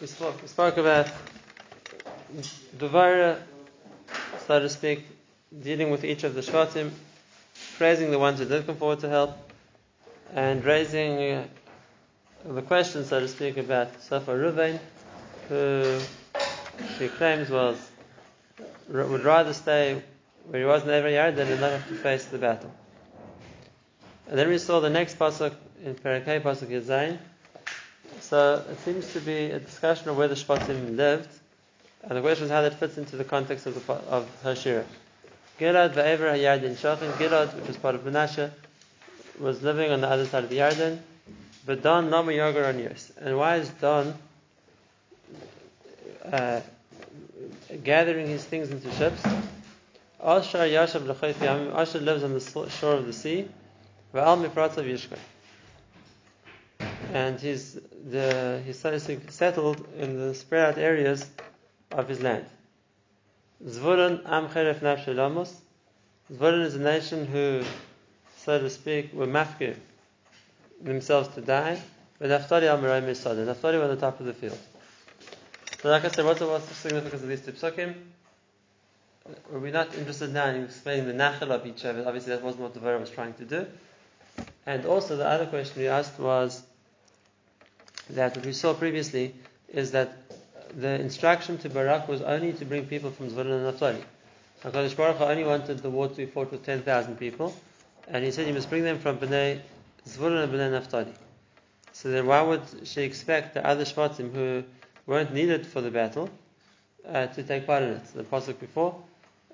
We spoke, we spoke about Dvorah, so to speak, dealing with each of the Shvatim, praising the ones who did come forward to help, and raising uh, the question, so to speak, about Safa Ruvain, who she claims was would rather stay where he was in every yard than not have to face the battle. And then we saw the next pasuk in Parakeh, pasuk Yazayin. So it seems to be a discussion of where the Shvatim lived, and the question is how that fits into the context of the of Hashira. Gilad ve'ever hayardin shachin. Gilad, which was part of Menashe, was living on the other side of the Yarden. But Don nama yagar on years. And why is Don uh, gathering his things into ships? Asher yashav. Asher lives on the shore of the sea. Ve'al mifratzav yishkay. And he's the he's settled in the spread out areas of his land. Zvulun am cheref nafshalamos. Zvulun is a nation who, so to speak, were mafkir themselves to die. But Naphtali am Misada. Naphtali were on the top of the field. So like I said, what's the, significance of these two psukim? We're not interested now in explaining the nachal of each of it. Obviously, that wasn't what the Torah was trying to do. And also, the other question we asked was that what we saw previously is that the instruction to Barak was only to bring people from Zvulun and Naphtali. HaKadosh Baruch Hu only wanted the war to be fought with 10,000 people, and he said you must bring them from Bnei Zvulun and Bnei Naphtali. So then why would she expect the other Shvatim who weren't needed for the battle uh, to take part in it? The pasuk before,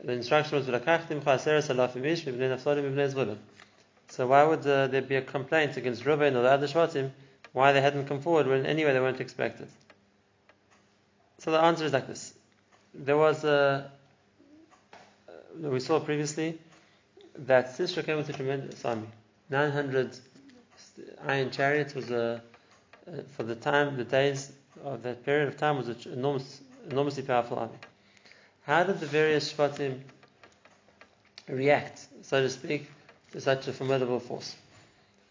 the instruction was V'lakachtim cha'aseres alafim ish mibnei Naphtali mibnei Zvulun. So why would uh, there be a complaint against Reuben or the other Shvatim why they hadn't come forward when anyway they weren't expected? So the answer is like this. There was a, uh, we saw previously that Sisera came with a tremendous army. 900 iron chariots was a, uh, for the time, the days of that period of time was an enormous, enormously powerful army. How did the various Shvatim react, so to speak, to such a formidable force?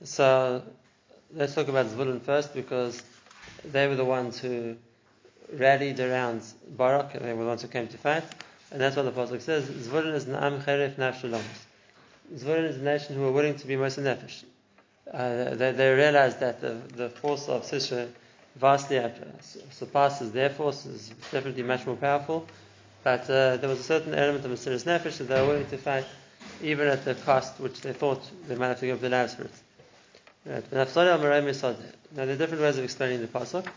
So let's talk about Zvulun first because they were the ones who rallied around Barak, and they were the ones who came to fight. And that's what the Pasuk says, Zvulun is an Na'am Cheref Nafshalamus. Zvulun is a nation who are willing to be most Nefesh. Uh, they, they realized that the, the force of Sisera vastly surpasses their force, is definitely much more powerful. But uh, there was a certain element of Mesiris Nefesh that they were willing to fight, even at the cost which they thought they might have to give their lives for it. Right. Now, there are different ways of explaining the pasuk.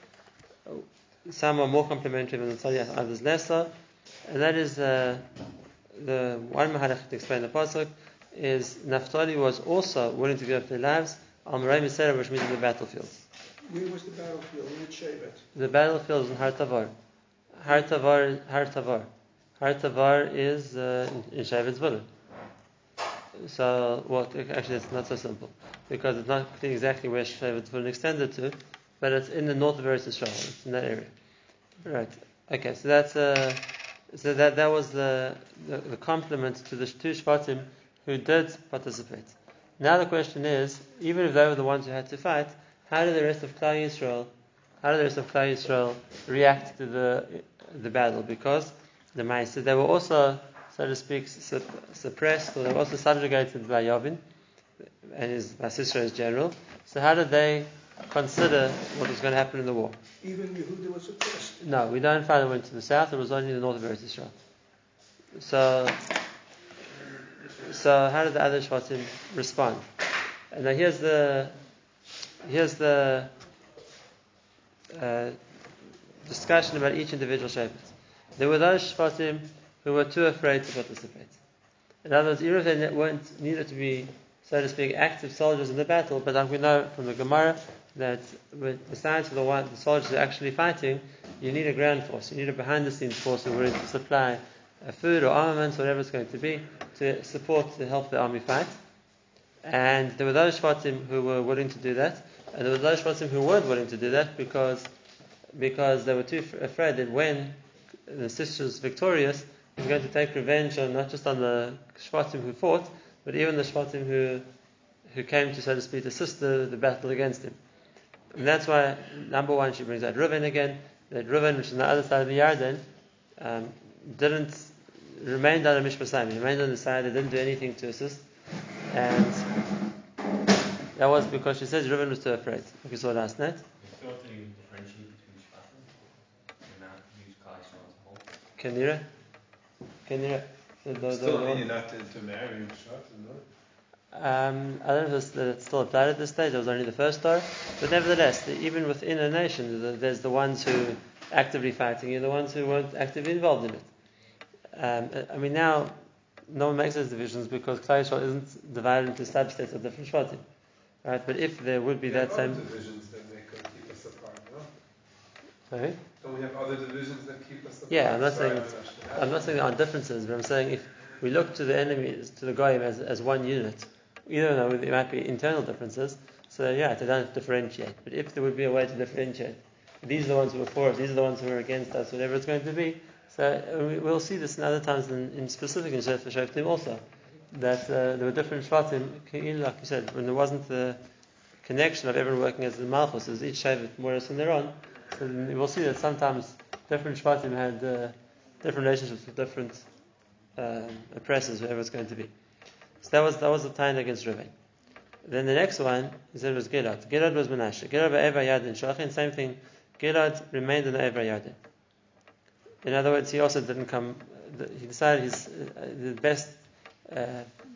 Some are more complimentary than the others lesser. And that is uh, the one mahalach to explain the pasuk is Naphtali was also willing to give up their lives on Misera, which means in the battlefield. Where was the battlefield? In Shevet? The battlefield is in Har Tavor. Har Tavor, Har Tavor. Har Tavor is uh, in, in Shevet Zvulun. So, well, actually, it's not so simple because it's not clear exactly where Shevet Zvulun extended to, but it's in the north of Eretz. It's in that area. Right. Okay. So that's uh, so that that was the, the, the complement to the two shvatim who did participate. Now the question is, even if they were the ones who had to fight, how did the rest of Klal Yisrael, how did the rest of Klal Yisrael react to the the battle? Because the Maisa, they were also, so to speak, suppressed, or they were also subjugated by Yavin and his by Sisera as general. So how did they consider what was going to happen in the war. Even Yehuda was suppressed. No, we don't find it went to the south. It was only the north of Eretz Yisrael. So, so how did the other Shvatim respond? And now here's the here's the uh, discussion about each individual Shevet. There were those Shvatim who were too afraid to participate. In other words, even if they weren't needed to be, so to speak, active soldiers in the battle, but like we know from the Gemara, that besides the, one, the soldiers are actually fighting, you need a ground force. You need a behind the scenes force who are willing to supply uh, food or armaments, whatever it's going to be, to support, to help the army fight. And there were those Shvatim who were willing to do that, and there were those Shvatim who weren't willing to do that because, because they were too afraid that when the Sisera was victorious, he's going to take revenge on not just on the Shvatim who fought, but even the Shvatim who, who came to, so to speak, assist the, the battle against him. And that's why, number one, she brings out Reuven again, that Reuven, which is on the other side of the Yarden, um, didn't remained on the Mishpah He remained on the side, they didn't do anything to assist. And that was because she says Reuven was too afraid, like we saw last night. Kenira? Kenira? Still a meaning not to, to marry Shvatim, no? Um, I don't know if it's still applied at this stage. It was only the first star, but nevertheless, even within a nation, there's the ones who actively fighting and the ones who weren't actively involved in it. Um, I mean, now no one makes those divisions because Klal Yisrael isn't divided into subsets of different shvatim, right? But if there would be we that same divisions that make uh, keep us apart, no? Sorry? Don't we have other divisions that keep us apart? Yeah, I'm not Sorry, saying I'm not saying there aren't differences, but I'm saying if we look to the enemies, to the goyim as, as one unit, even though there might be internal differences, so yeah, they don't differentiate. But if there would be a way to differentiate, these are the ones who are for us, these are the ones who are against us, whatever it's going to be. So uh, we'll see this in other times, in, in specific in Shoftim also, that uh, there were different shvatim, like you said, when there wasn't the connection of everyone working as the malchus, as each shevet more or less on their own. So we'll see that sometimes different shvatim had uh, different relationships with different um, oppressors, whoever it's going to be. So that was that was the time against Reuven. Then the next one, he said was Gilad. Gilad was Menashe. Gilad Eva Yadin Shachin, same thing. Gilad remained in the Eva Yadin. In other words, he also didn't come. He decided his uh, the best uh,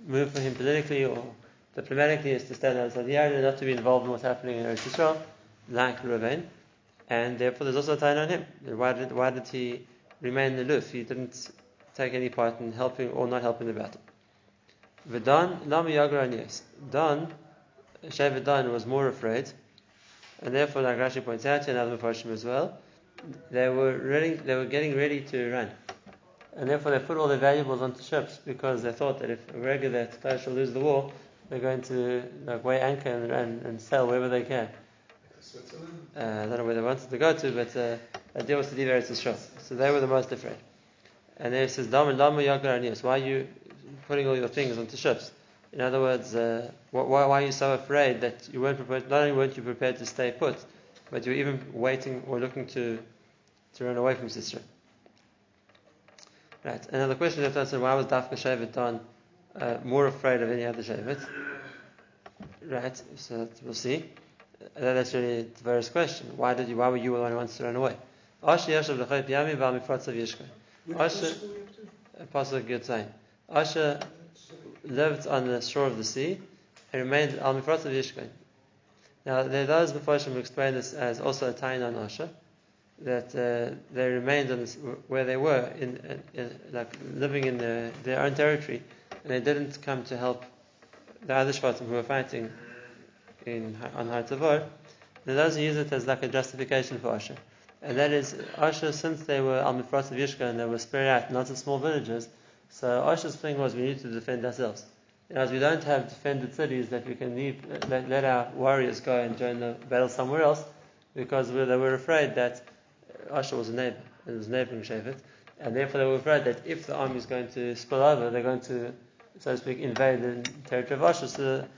move for him politically or diplomatically is to stand outside the Yarden, not to be involved in what's happening in Eretz Yisrael, like Reuven. And therefore, there's also a tie on him. Why did why did he remain aloof? He didn't take any part in helping or not helping the battle. V'dan lama yagra yes. Dan, Shevet Dan was more afraid, and therefore, like Rashi points out and other Mepharshim as well, they were ready, they were getting ready to run, and therefore they put all their valuables onto ships because they thought that if Rega that will lose the war, they're going to like weigh anchor and, and, and sail wherever they can. Switzerland? Uh, I don't know where they wanted to go to, but uh, the idea was to leave Eretz Yisrael. So they were the most afraid. And there it says, Dama Lama Yagar Why are you putting all your things onto ships. In other words, uh, why, why, are you so afraid that you weren't prepared? Not only weren't you prepared to stay put, but you were even waiting or looking to to run away from Sisera. Right. Another now the question is answer: Why was Dafka Shevet uh, more afraid of any other Shevet? Right. So we'll see. That's really the first question. Why did you? Why were you the one who wants to run away? Asher Yashav L'chayt Yami Ba'al Mifratzav Yishka. Asher Pasuk Yotzayin. Asher lived on the shore of the sea and remained al mifrat of Yishkain. Now, there are those Mephoshim who explain this as also a tain on Asher, that uh, they remained on this, where they were, in, in, in, like living in their, their own territory, and they didn't come to help the other Shvatim who were fighting in, on Har Tavor. And who use it as like a justification for Asher. And that is, Asher, since they were al mifrat of Yishka and they were spread out, not in small villages, so Asher's thing was we need to defend ourselves. And as we don't have defended cities that we can leave, let, let, our warriors go and join the battle somewhere else, because they were afraid that Asher was a neighbor, it was neighboring Shevet, and therefore they were afraid that if the army is going to spill over, they're going to, so to speak, invade the territory of Asher. So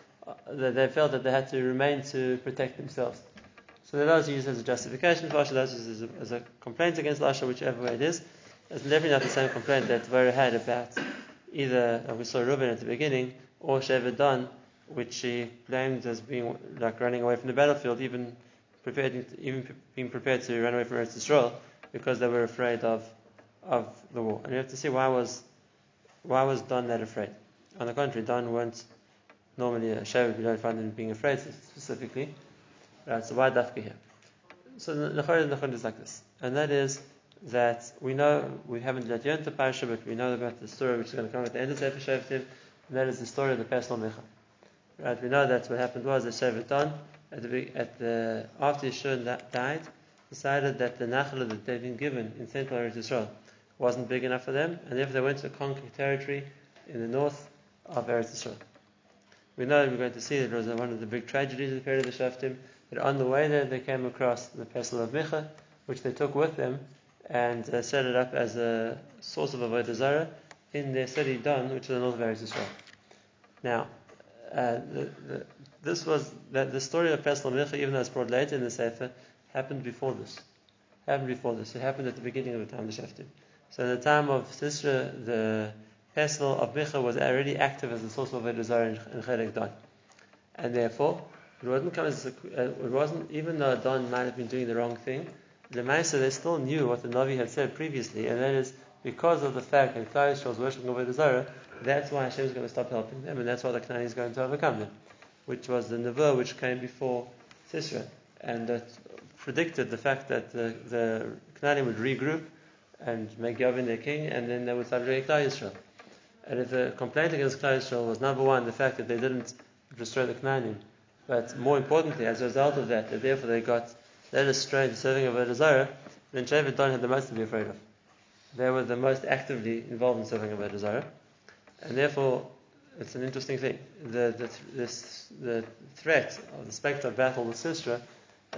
uh, they felt that they had to remain to protect themselves. So those used as a justification for Asher, those used as a, as a complaint against Asher, whichever way it is. It's definitely not the same complaint that Dvorah had about either, like we saw Reuben at the beginning, or Shevet Dan, which she blamed as being like running away from the battlefield, even prepared, even being prepared to run away from Eretz Yisrael because they were afraid of of the war. And you have to see why was why was Dan that afraid? On the contrary, Dan weren't normally a Shevet. We don't find them being afraid specifically. Right, so why Dafka here? So the Nechor is like this, and that is that we know we haven't yet learned the parasha, but we know about the story which is going to come at the end of Sefer Shoftim, and that is the story of the Pesel Micha. Right? We know that what happened was that Shevet Dan, at the, at the after Yehoshua died, decided that the Nachla that they'd been given in central Eretz Yisrael wasn't big enough for them, and therefore they went to conquer territory in the north of Eretz Yisrael. We know that we're going to see that it was one of the big tragedies of the period of the Shoftim, that on the way there they came across the Pesel of Micha, which they took with them and uh, set it up as a source of avodah zarah in their city Dan, which is the north of Eretz Israel. Now, uh, the, the, this was that the story of Pesel Micha, even though it's brought later in the Sefer, happened before this. Happened before this. It happened at the beginning of the time of the Sheftim. So in the time of Sisra, the festival of Micha was already active as a source of Avodah in, Chelek Don. And therefore, it wasn't come as a, uh, it wasn't even though Don might have been doing the wrong thing. The Maisa they still knew what the Navi had said previously, and that is because of the fact that Klal Yisrael was worshiping Avodah that's why Hashem is going to stop helping them, and that's why the Canaan is going to overcome them, which was the Nevuah which came before Sisra, and that predicted the fact that the, the Canaan would regroup and make Yavin their king, and then they would subjugate Klal Yisrael. And if the complaint against Klal Yisrael was number one, the fact that they didn't destroy the Canaanim, but more importantly, as a result of that, that therefore they got led astray in serving of Avodah Zarah, then Shevet Don had the most to be afraid of. They were the most actively involved in serving Avodah Zarah, and therefore it's an interesting thing. The, the, this, the threat of the spectre of battle with Sisra,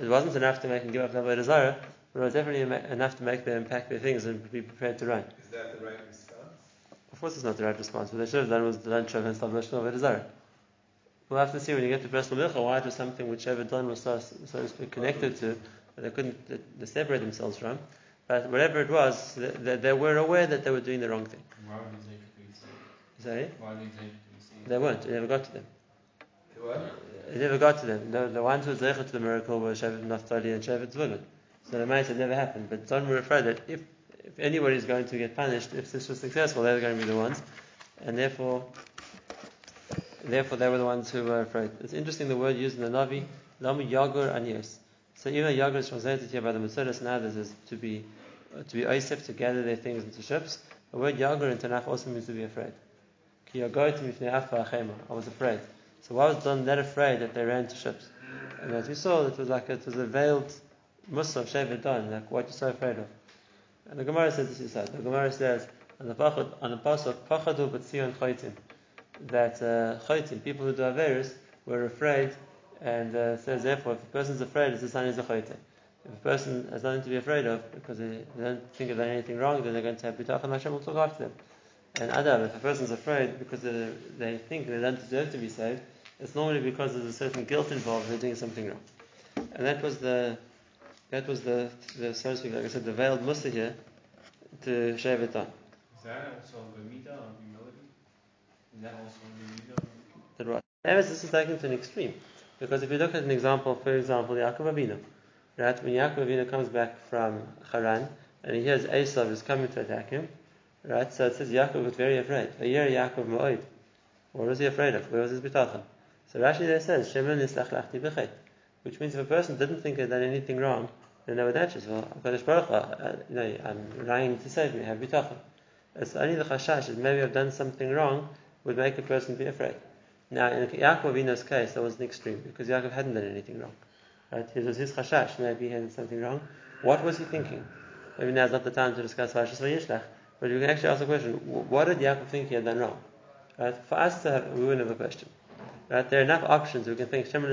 it wasn't enough to make them give up Avodah Zarah, but it was definitely enough to make them pack their things and be prepared to run. Is that the right? Of course, it's not the right response. What they should have done was don't try and Lashon Avodah Zarah. We'll have to see when you get to personal milcha why it was something which ever done was so, so to speak connected to, but they couldn't they, separate themselves from. But whatever it was, they, they, they were aware that they were doing the wrong thing. Why they? Sorry? Why they weren't. It never got to them. It never got to them. The, the ones who were to the miracle were Shevet Naphtali and Shevet Zvulun. So the might had never happened. But Don were afraid that if, if anybody is going to get punished, if this was successful, they were going to be the ones. And therefore, therefore they were the ones who were afraid. It's interesting the word used in the Navi, Lamu Yagur Anios. So even Yagur is translated here by the Mutsuras and others as to be to be Isef, to gather their things into ships, the word Yagur in Tanakh also means to be afraid. I was afraid. So why was Don that afraid that they ran to ships? And as we saw, it was like it was a veiled Musa of Shevet Don, like what you're so afraid of. And the Gemara says this is that. The Gemara says on the pachad, on the pasuk pachadu b'tzion chaytim that uh, people who do averus, were afraid, and uh, says therefore if a person's afraid, it's a sign he's a chaytim. If a person has nothing to be afraid of because they, don't think they've anything wrong, then they're going to have bitachon Hashem will look after them. And Adam, if a person's afraid because they, they think they don't deserve to be saved, it's normally because there's a certain guilt involved, they're doing something wrong. And that was the that was the, the so to speak, like I said, the veiled musa here to Shevet On. Is that also a Bamida of humility? Is that also a Bamida? That was. However, this is taken to an extreme. Because if you look at an example, for example, Yaakov Avinu, right? When Yaakov Avinu comes back from Haran and he hears Esav is coming to attack him, right? So it says Yaakov was very afraid. Vayir Yaakov Ma'od. What was he afraid of? Where was his bitachon? So Rashi there says, Shemen nislach lachti b'chet. Which means if a person didn't think they'd done anything wrong, then they would answer, well, Baruch Hu, uh, you know, I'm lying to save me, have bitachon. It's only the chashash that maybe I've done something wrong would make a person be afraid. Now, in Yaakov Avinu's case, that was an extreme, because Yaakov hadn't done anything wrong. Right? It was his chashash, maybe he had something wrong. What was he thinking? Maybe now's not the time to discuss Vashas Vayishlach, but we can actually ask the question, what did Yaakov think he had done wrong? Right? For us to have, we wouldn't have a question. Right? There are enough options. We can think Shemin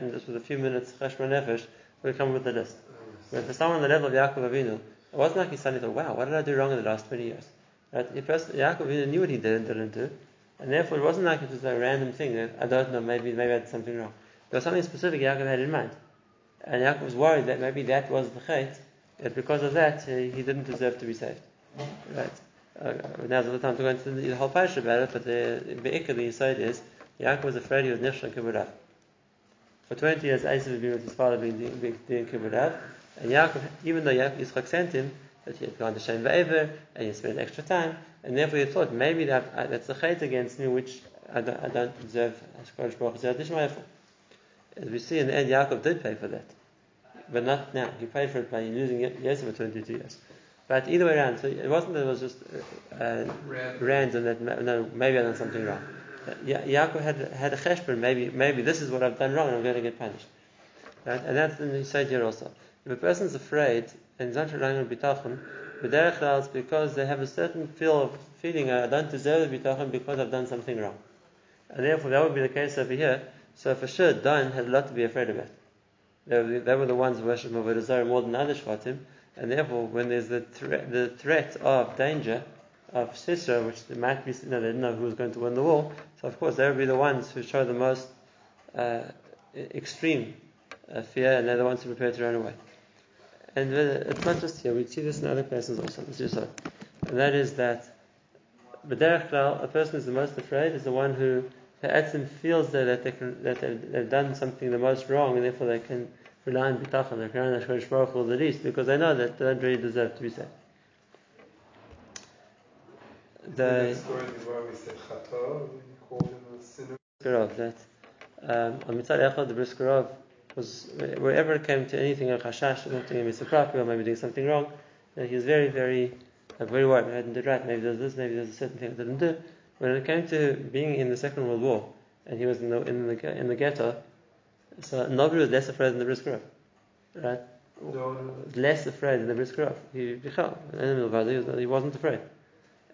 and just with a few minutes Cheshma Nefesh, we come with the list. But for someone on the level of Yaakov Avinu, it wasn't like he suddenly thought, "Wow, what did I do wrong in the last 20 years?" Right? The person, Yaakov Avinu knew what he did and didn't do, and therefore it wasn't like it was a random thing that I don't know, maybe maybe I did something wrong. There was something specific Yaakov had in mind, and Yaakov was worried that maybe that was the chait, that because of that uh, he didn't deserve to be saved. Right? Uh, now's not the time to go into the whole parish about it, but the Be'ikah, the Yisod is Yaakov was afraid he was Nifsh and Kibbutz. For 20 years, Esav had been with his father being doing, doing kibbud. And Yaakov, even though Yaakov, Yitzchak sent him, that he had gone to Shem and he spent extra time, and therefore he thought, maybe that, uh, that's a chait against me, which I don't, I don't deserve, Hashkodesh Baruch Hu Ishmael for. As we see in the end, Yaakov did pay for that. But not now. He paid for it by losing Yosef for 22 years. But either way around, so it wasn't that it was just uh, rand and that, no, maybe I've done something wrong. Ya- Yaakov had, had a cheshbon, maybe, maybe this is what I've done wrong and I'm going to get punished. Right? And that's in the said here also. If a person's afraid and is not relying on bitachon, it's because they have a certain feel of feeling I don't deserve the bitachon because I've done something wrong. And therefore that would be the case over here. So for sure, Dan had a lot to be afraid about. They were, they were the ones who worship Avodah Zarah more than other Shvatim, and therefore when there's the, thre- the threat of danger, of Sisera, which might be, you know, they didn't know who was going to win the war, so of course they would be the ones who show the most uh, extreme uh, fear, and they're the ones who prepare to run away. And it's not just here; we see this in other places also. Let's do so. And that is that, b'derech a person who's the most afraid is the one who Ha'etzim feels that, that, they can, that they've, done something the most wrong, and therefore they can rely on bitachon, they can rely on Hashgash Baruch Hu the least, because they know that they don't really deserve to be saved. In The that story, the Gemara, we said Chata, we called him a sinner. Briskerov, that um, on Mitzad Echad, the Briskerov was, wherever it came to anything of Chashash, something misaprapi, or maybe doing something wrong, uh, he was very, very, like, very worried. I didn't do right, maybe there's this, maybe there's a certain thing I didn't do. When it came to being in the Second World War, and he was in the, in the, in the ghetto, so nobody was less afraid than the Briskerov, right? No, no. less afraid than the Briskerov. He, he, was- he wasn't afraid.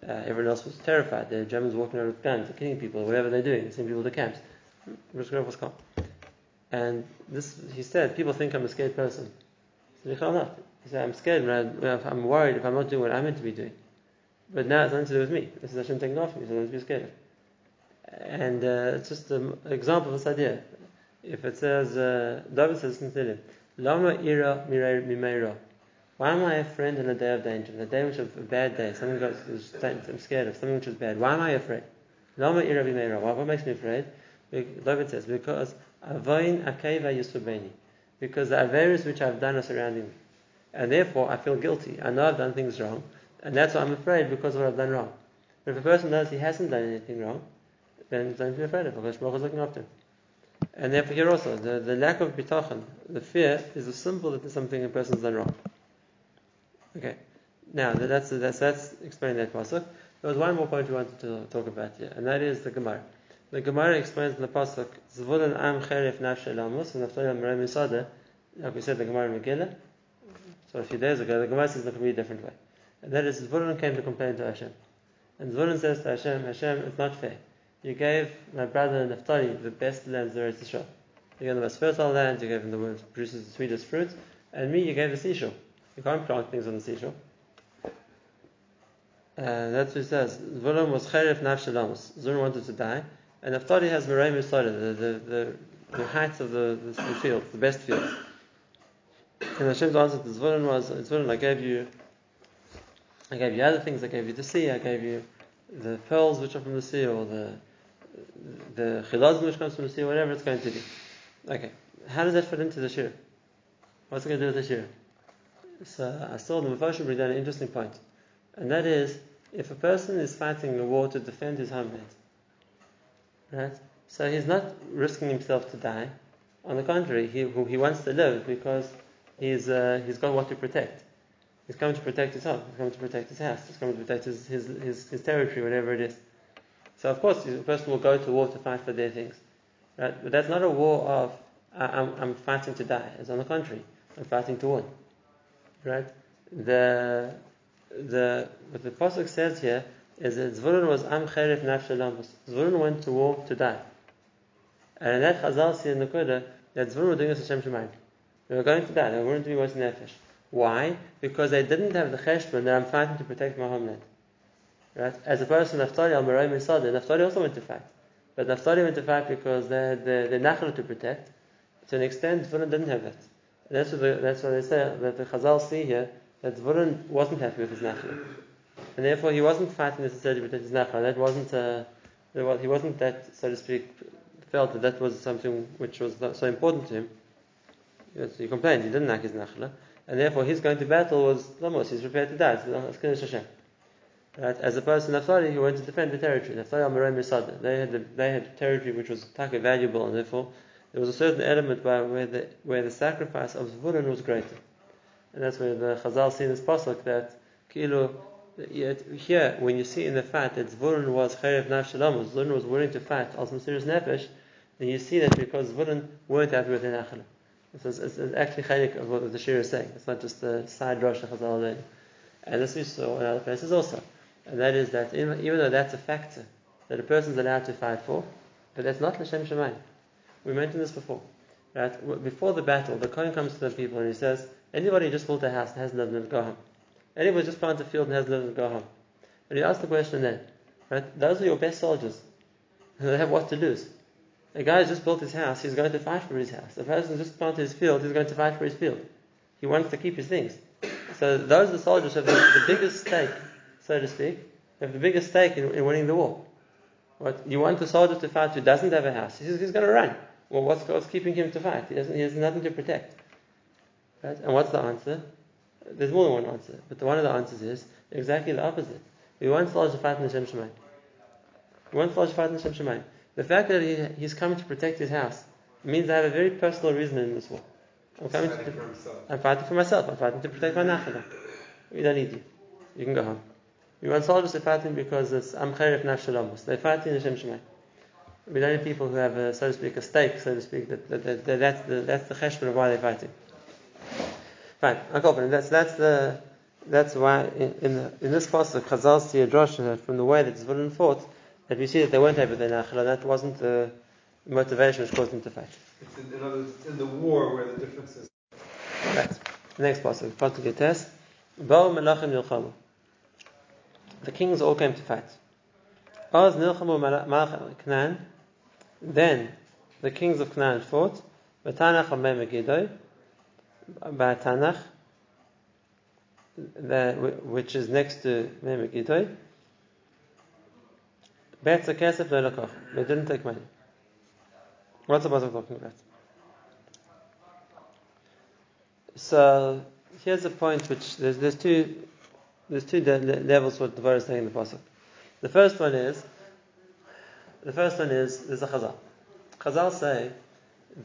Uh, everyone else was terrified. The Germans walking around with guns, killing people, whatever they're doing, sending people to camps. Was calm. And this, he said, people think I'm a scared person. He said, "Michal, not. He said, I'm scared, when I, I'm worried if I'm not doing what I'm meant to be doing. But now it's nothing to do with me. This is Hashem taking off me, so I'm not be scared. And uh, it's just an example of this idea. If it says, uh, David says Lama ira mimeira. Why am I a friend in a day of danger, in a day which is a bad day, something that I'm scared of, something which is bad? Why am I afraid? What makes me afraid? David says, because avoin akeva yisubeni. Because the averis which I've done are surrounding me. And therefore I feel guilty. I know I've done things wrong. And that's why I'm afraid because of what I've done wrong. But if a person knows he hasn't done anything wrong, then don't be afraid of him because Baruch is looking after him. And therefore here also, the, the lack of bitachon, the fear, is a symbol that there's something a person's done wrong. Okay. Now, that's, that's, that's explaining that pasuk. There was one more point we wanted to talk about here, and that is the Gemara. The Gemara explains in the pasuk, Zvulun am cheref nafshe lamus, and merem yisada, like we said, the Gemara in Megillah, so a few days ago, the Gemara says in a completely different way. And that is, Zvulun came to complain to Hashem. And Zvulun says to Hashem, Hashem, it's not fair. You gave my brother Naphtali the best lands there is to show. You gave him the most fertile land, you gave him the one that produces the sweetest fruit, and me, you gave the seashore. You can't plant things on the seashore. Uh, that's what it says. Zvulun was cheref nafshe lamus. Zvulun wanted to die, and Naphtali has merei misada, the, the, the, the heights of the, the, the fields, the best fields. And Hashem's answer to Zvulun was, Zvulun, I gave you, I gave you other things. I gave you the sea. I gave you the pearls which are from the sea, or the the chilazim which comes from the sea, whatever it's going to be. Okay, how does that fit into the shir? What's it going to do with the shir? So I saw the Mephoshim bring down an interesting point, and that is if a person is fighting a war to defend his homeland, right? So he's not risking himself to die. On the contrary, he he wants to live because he's uh, he's got what to protect. He's coming to protect his home. He's coming to protect his house. He's coming to protect his, his, his, his territory, whatever it is. So of course, a person will go to war to fight for their things, right? But that's not a war of I- I'm, I'm fighting to die. It's on the contrary, I'm fighting to win, right? The the what the pasuk says here is that Zvulun was am cheref nafshe lamus. Zvulun went to war to die, and in that Chazal see in the Kodah that Zvulun were doing this Hashem Shemayim. They were going to die. They were going to be wasting nefesh. Why? Because they didn't have the cheshbon that I'm fighting to protect my homeland. Right? As opposed to Naphtali al Marai Misada, Naphtali also went to fight. But Naphtali went to fight because they had the, the to protect. To an extent, Zvulun didn't have that. That's what, the, that's what they say, that the Chazal see here, that Zvulun wasn't happy with his Nachal. And therefore he wasn't fighting necessarily with his Nachal. That wasn't, uh, he wasn't that, so to speak, felt that that was something which was so important to him. He complained, he didn't like his Nachla. And therefore his going to battle was Lamos, he's prepared to die. Right? As opposed to Naphtali who went to defend the territory. Naphtali al. They had the, they had territory which was taka valuable and therefore there was a certain element by where the where the sacrifice of Zvulun was greater. And that's where the Chazal see this pasuk that Kilo yet here when you see in the fact that Zvulun was Cherev Naf Shalom, Zvulun was willing to fight as Mesiris Nefesh, then you see that because Zvulun weren't happy with their Nachala. So it's, it's, it's actually chaylik of what the Shir is saying. It's not just a side rush of Chazal already. And this we saw in other places also. And that is that even, though that's a factor that a person is allowed to fight for, but that's not Hashem Shemayim. We mentioned this before. Right? Before the battle, the Kohen comes to the people and he says, anybody who just built a house and hasn't lived in it, go home. Anybody who just planted a field and hasn't lived in it, go home. And he asked the question then, right? Those are your best soldiers. They have what to lose. A guy just built his house, he's going to fight for his house. A person who just planted his field, he's going to fight for his field. He wants to keep his things. So those are the soldiers who have the, biggest stake, so to speak, have the biggest stake in, in winning the war. What you want the soldier to fight who doesn't have a house? He's, he's going to run. Well, what's, what's keeping him to fight? He, doesn't, he has nothing to protect. Right? And what's the answer? There's more than one answer, but one of the answers is exactly the opposite. We want soldiers to fight in the Shem Shemaim. We want soldiers to fight in the Shem Shemaim. The fact that he, he's coming to protect his house means I have a very personal reason in this war. I'm coming to, Fighting for. I'm fighting for myself. I'm fighting to protect my nachala. We don't need you. You can go home. We want soldiers to fighting because it's am cheref nafshalamus. They're fighting in Hashem Shemai. We don't need people who have, a, so to speak, a stake, so to speak. That, that, that, that that's the that's the cheshbon of why they're fighting. Fine. I'm That's that's the that's why in, in, the, in this pasuk Chazal see a that from the way that Zvulun fought that we see that they weren't able to and That wasn't the motivation which caused them to fight. It's in, in other words, it's in the war where the difference is. Right. Next pasuk. Pasuk Yites. Bo melachim nilchamu. The kings all came to fight. Oz nilchamu malach Canaan. Then the kings of Canaan fought. Batanach amem Megiddo. By which is next to Megiddo. Bet kesef lo lakach. They didn't take money. What's the pasuk talking about? So here's a point which there's, there's two there's two levels what the Torah is saying in the pasuk. The first one is the first one is there's a chazal. Chazal say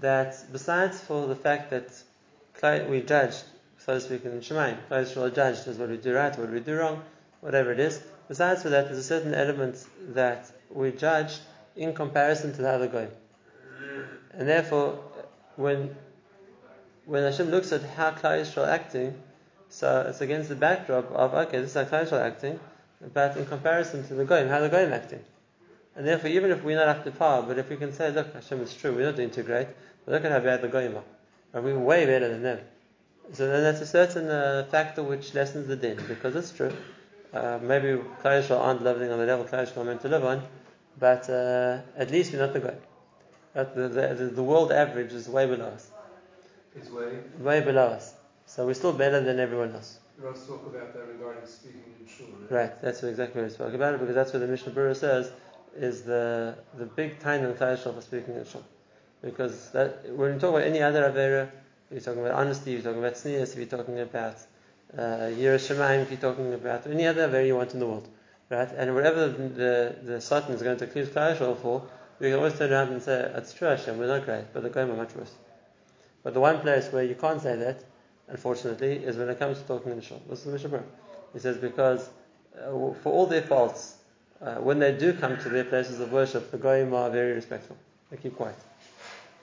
that besides for the fact that we judge, so to speak, in Shemaim, Klai judged as what we do right, what we do wrong, whatever it is. Besides for that, there's a certain element that we judge in comparison to the other guy, and therefore, when when Hashem looks at how Klal Yisrael acting, so it's against the backdrop of okay, this is how Klal Yisrael acting, but in comparison to the Goyim, how the Goyim acting. And therefore, even if we're not up to par, but if we can say, look, Hashem it's true, we're not doing too great, but look at how bad the Goyim are. And we're way better than them. So then that's a certain uh, factor which lessens the din, because it's true. Uh, maybe Yisrael aren't living on the level Yisrael are meant to live on, but uh, at least we're not the Goyim. But the, the, the world average is way below us. It's way. Way below us. So we're still better than everyone else. Also spoke about that regarding speaking in shul. Right, that's exactly what we spoke about it because that's what the Mishnah Berurah says is the the big time in Klal Yisrael for speaking in shul. Because that, when you talk about any other avera, you're talking about honesty, you're talking about sneers, you're talking about uh, if you're talking about any other avera you want in the world, right? And whatever the the Satan is going to accuse Yisrael for, we can always turn around and say it's true, Hashem, we're not great, but the Goyim are much worse. But the one place where you can't say that, unfortunately, is when it comes to talking in the shul. This is the Mishnah He says because uh, for all their faults, uh, when they do come to their places of worship, the goyim are very respectful. They keep quiet.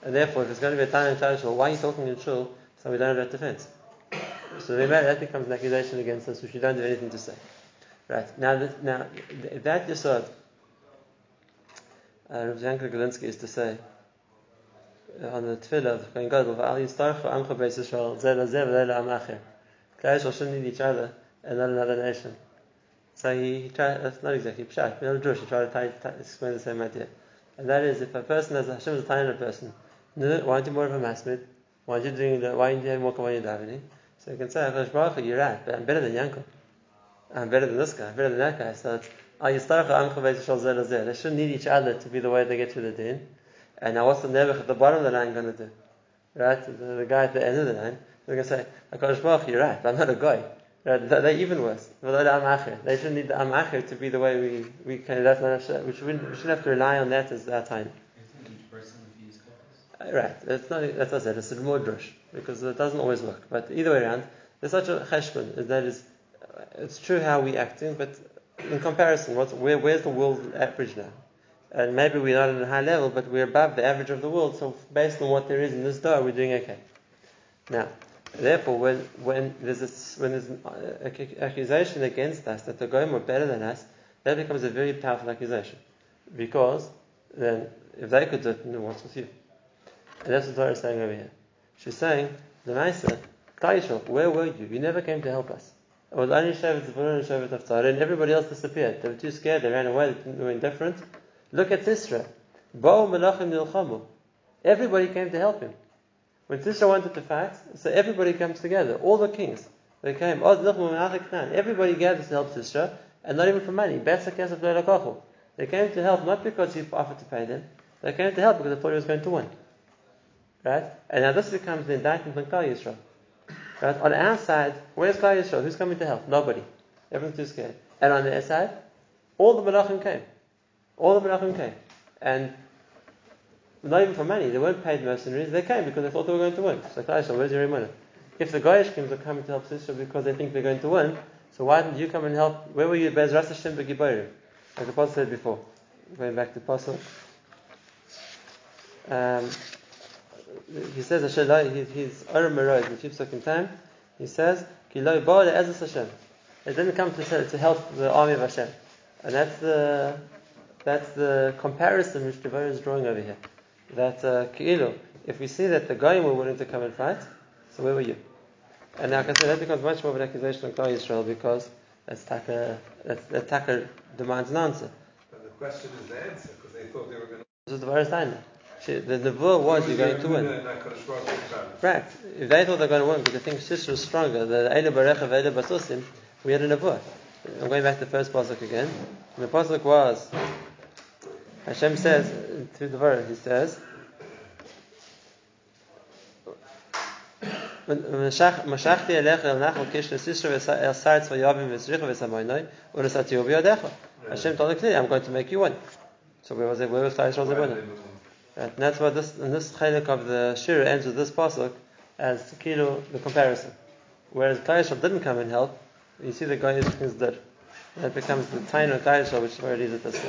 And therefore, if it's going to be a time in Yisrael, why are you talking in shul? So we don't have that defense. So that becomes an accusation against us, which we don't have anything to say. Right now, th- now th- that yisod, uh, Rav Yankel Galinsky used to say uh, on the tefillah of Kohen Gadol, "V'al yistarchu amcha beis Yisrael, zeh lazeh v'leh la'am acher." Klal Yisrael shouldn't need each other and not another nation. So he, tried, that's not exactly pshat, but not Jewish, he tried to explain the same idea. And that is, if a person has, Hashem is a tiny person, why aren't you more of a masmid? Why aren't you doing that? why aren't you having more kavod davening? So you can say, HaKadosh Baruch you're right, but I'm better than Yankel. I'm better than this guy, I'm better than that guy. So it's, "Al yistarcha amcha beis Yisrael zeh. They shouldn't need each other to be the way they get through the din. And now what's the nebuch at the bottom of the line going to do? Right? The, the guy at the end of the line, they're going to say, HaKadosh Baruch you're right, but I'm not a guy. Right? They're even worse. They shouldn't need the am acher to be the way we, we can, that's not, we shouldn't, we shouldn't have to rely on that as our time. Uh? Right, it's not, that's what I said, it's a more drush, because it doesn't always work. But either way around, there's such a cheshbon, that is, uh, it's true how we acting, but in comparison, what's, where, where's the world average now? And maybe we're not at a high level, but we're above the average of the world, so based on what there is in this door, we're doing okay. Now, therefore, when, when there's a, when there's an uh, accusation against us that the goyim are better than us, that becomes a very powerful accusation. Because then, if they could do it, then what's with you? And that's what Torah is saying over here. She's saying, the Maisa, Klal where were you? You never came to help us. It was only Shevet Zebulun and Shevet Naphtali, and everybody else disappeared. They were too scared, they ran away, they were indifferent. Look at Sisra. Bo'u melachim nilchamu. Everybody came to help him. When Sisra wanted to fight, so everybody comes together. All the kings, they came. Oh, "Oz nilchamu menachik Knan." Everybody gathered to help Sisra, and not even for money. They came to help not because he offered to pay them. They came to help because they thought he was going to win. Right? And now this becomes the indictment on Klal Yisrael. Right? On our side, where's Klal Yisrael? Who's coming to help? Nobody. Everyone's too scared. And on their side, all the Menachem came. All the Menachem came. And not even for money. They weren't paid mercenaries. They came because they thought they were going to win. So Klal Yisrael, where's your money? If the Goyish kings are coming to help Sisra because they think they're going to win, so why didn't you come and help? Where were you? Bez Hashem B'Giborim. Like the Apostle said before. Going back to Apostle. Um, he says, Hashem, he- he's Aram Meroid, the chief second time. He says, Ki lo bo le'ezus Hashem. It didn't come to, to help the army of Hashem. And that's the, that's the comparison which Dvorah is drawing over here. That, uh, if we see that the Goyim were willing to come and fight, so where were you? And like I said, that becomes much more of an accusation on Klal Yisrael because that's taka, that's, that taka demands an answer. But the question is the answer, because they thought they were going to. This is the Taina. She- The Nebuah was you're going to win. Right. If they thought they're going to win because they think Sisra is stronger, the Eilu Barecha Eilu Basusim, we had a Nebuah. I'm going back to the first pasuk again. And the pasuk was Hashem says through the verse. He says, "Mashachti el nachal kish v'yavim v'samoynoi. Hashem told clearly, "I'm going to make you one." So where was it? Where was And that's why this and this chalik of the shira ends with this pasuk as kilo the comparison. Whereas Taish didn't come and help, you see the guy is did. That becomes the tiny Taish, which is where it is at this.